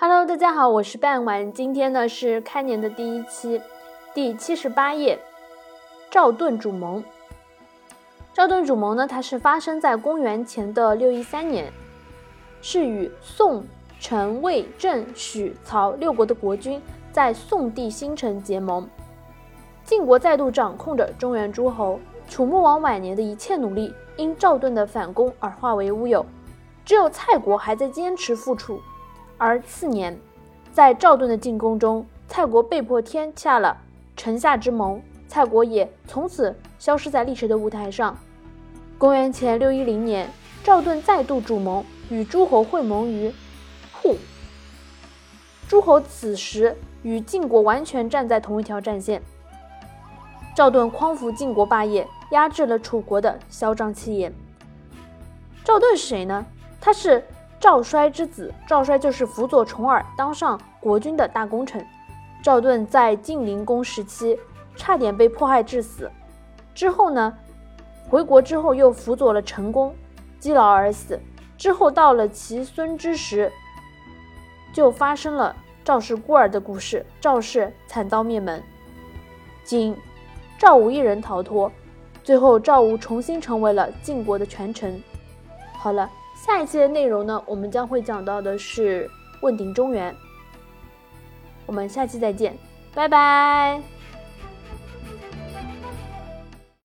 Hello，大家好，我是半晚。今天呢是开年的第一期，第七十八页。赵盾主盟。赵盾主盟呢，它是发生在公元前的六一三年，是与宋、陈、魏、郑、许、曹六国的国君在宋帝新城结盟。晋国再度掌控着中原诸侯，楚穆王晚年的一切努力因赵盾的反攻而化为乌有，只有蔡国还在坚持复楚。而次年，在赵盾的进攻中，蔡国被迫签下了城下之盟，蔡国也从此消失在历史的舞台上。公元前六一零年，赵盾再度主盟，与诸侯会盟于扈。诸侯此时与晋国完全站在同一条战线。赵盾匡扶晋国霸业，压制了楚国的嚣张气焰。赵盾是谁呢？他是。赵衰之子，赵衰就是辅佐重耳当上国君的大功臣。赵盾在晋灵公时期差点被迫害致死，之后呢，回国之后又辅佐了成功，积劳而死。之后到了其孙之时，就发生了赵氏孤儿的故事，赵氏惨遭灭门，仅赵武一人逃脱。最后赵武重新成为了晋国的权臣。好了。下一期的内容呢，我们将会讲到的是问鼎中原。我们下期再见，拜拜。